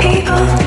Yeah.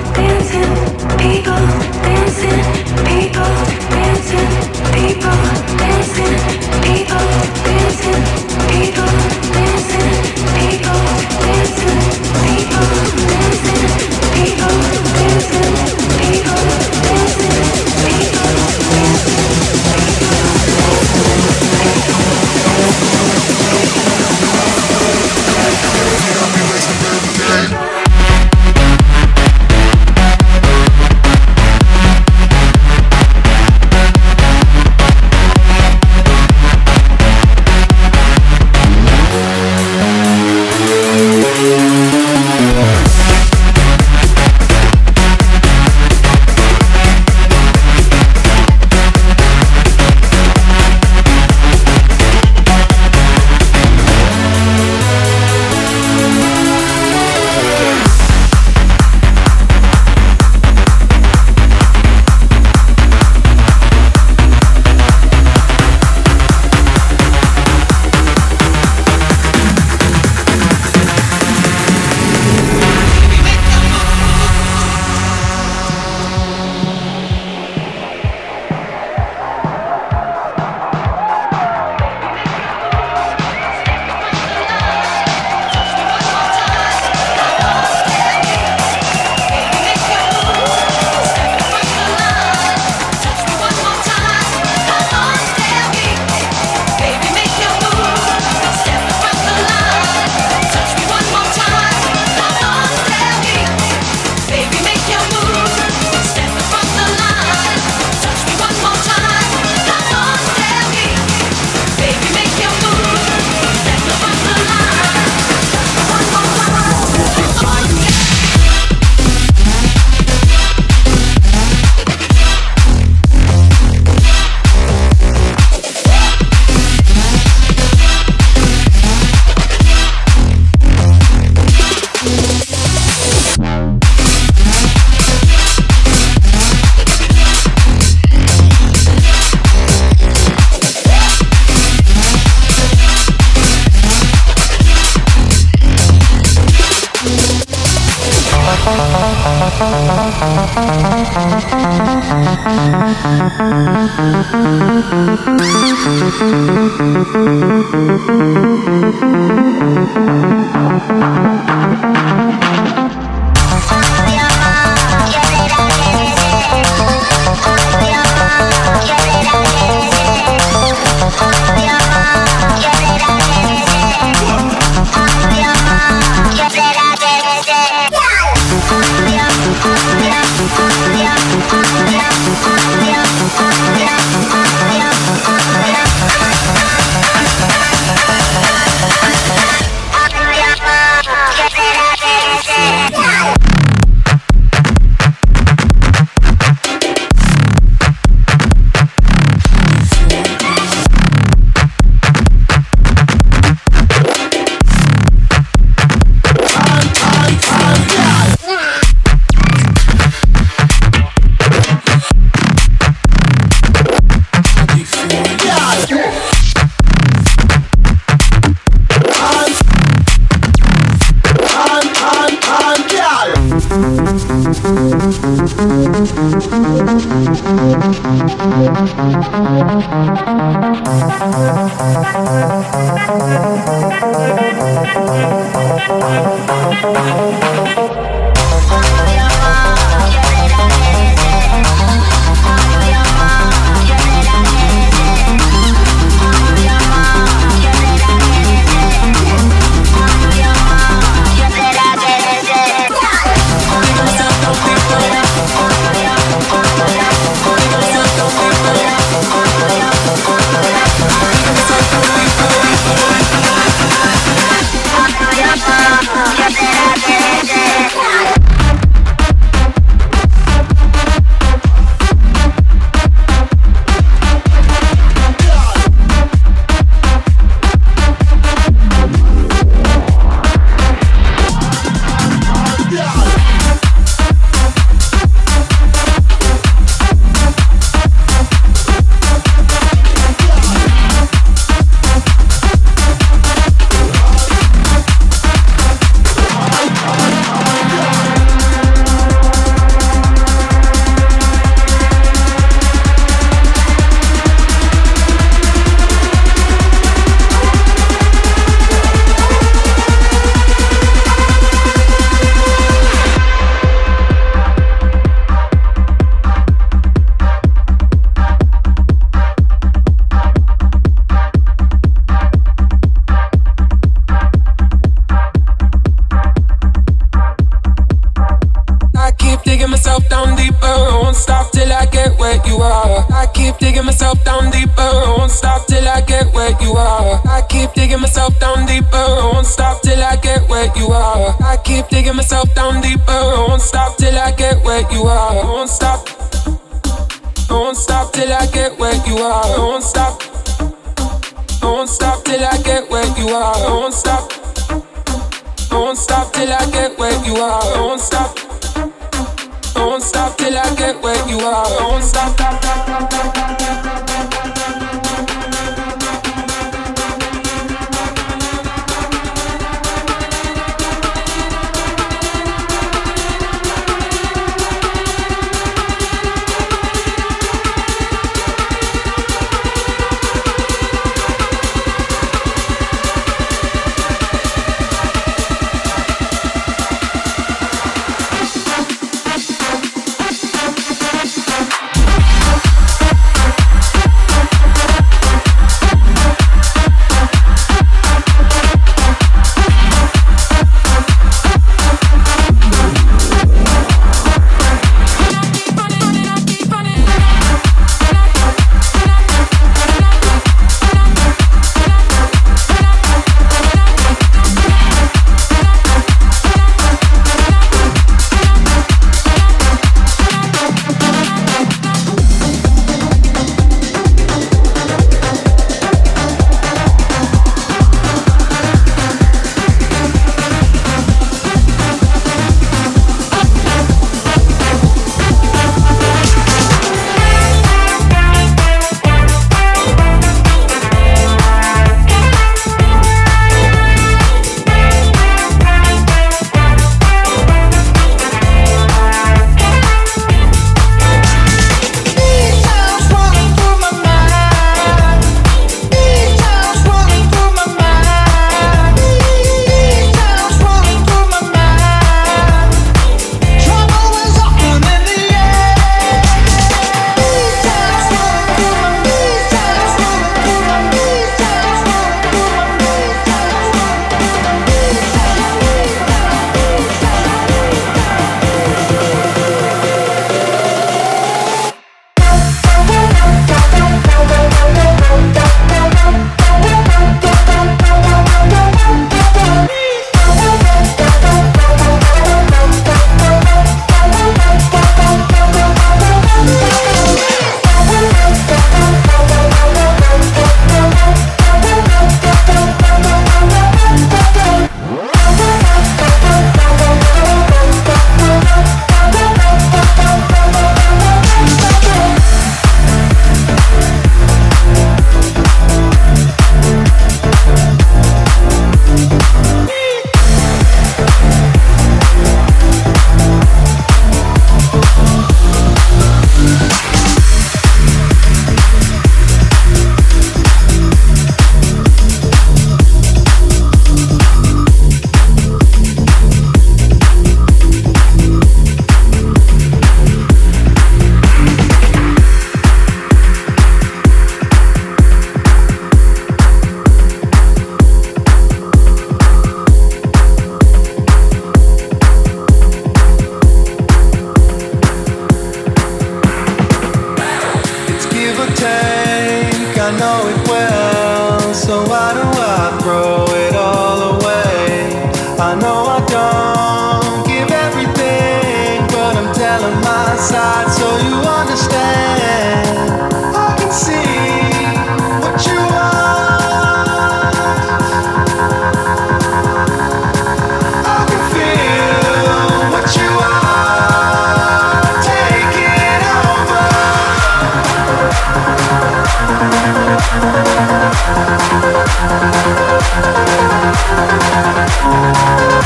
know I don't give everything, but I'm telling my side so you understand.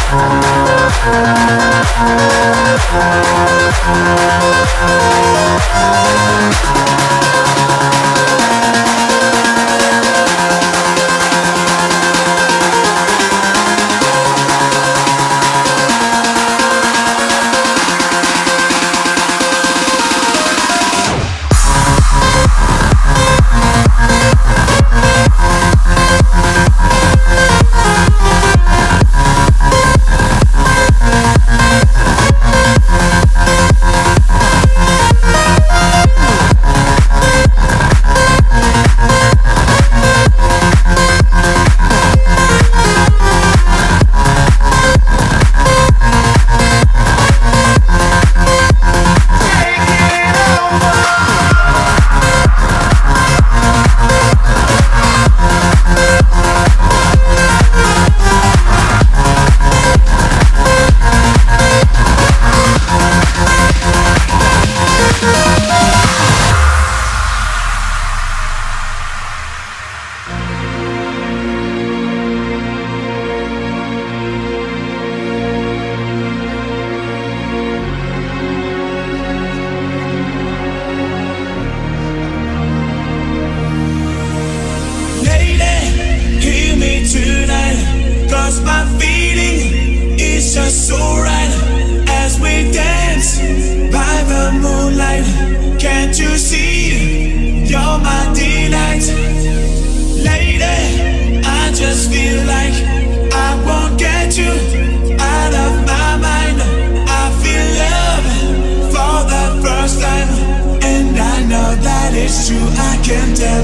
Thank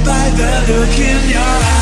One, two, three, go!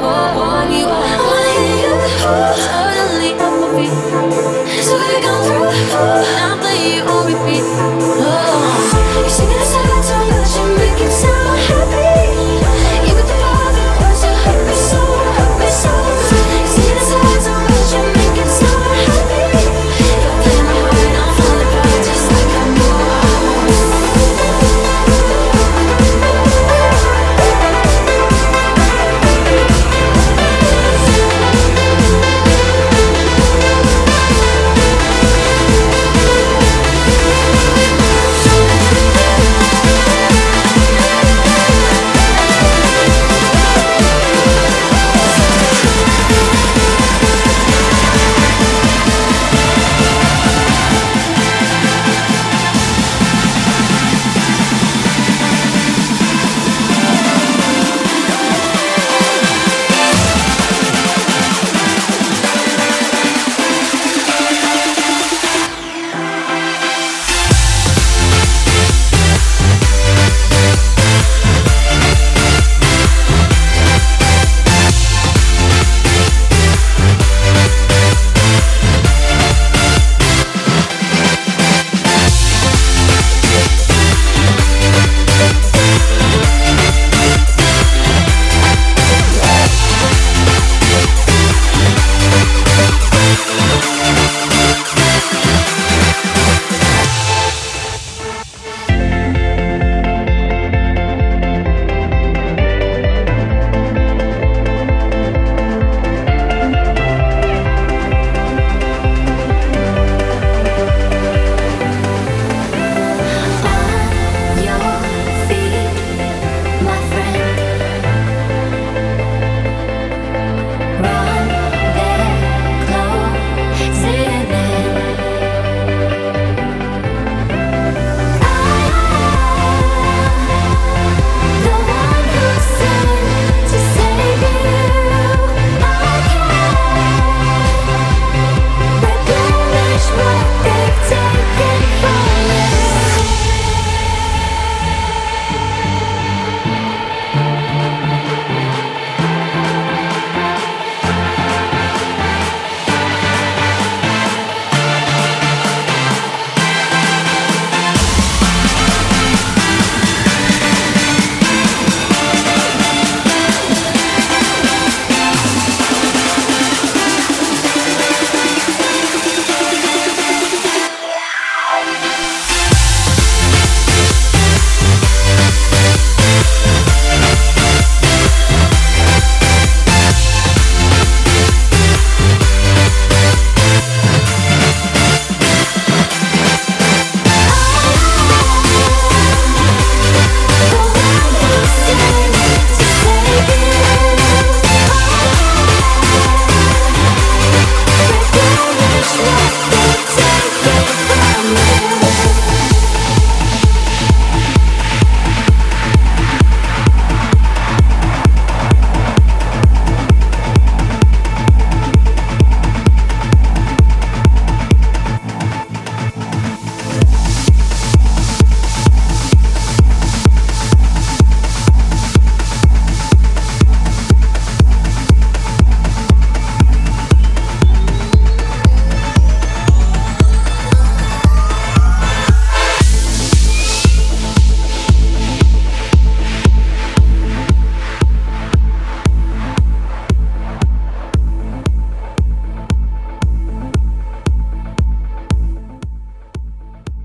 워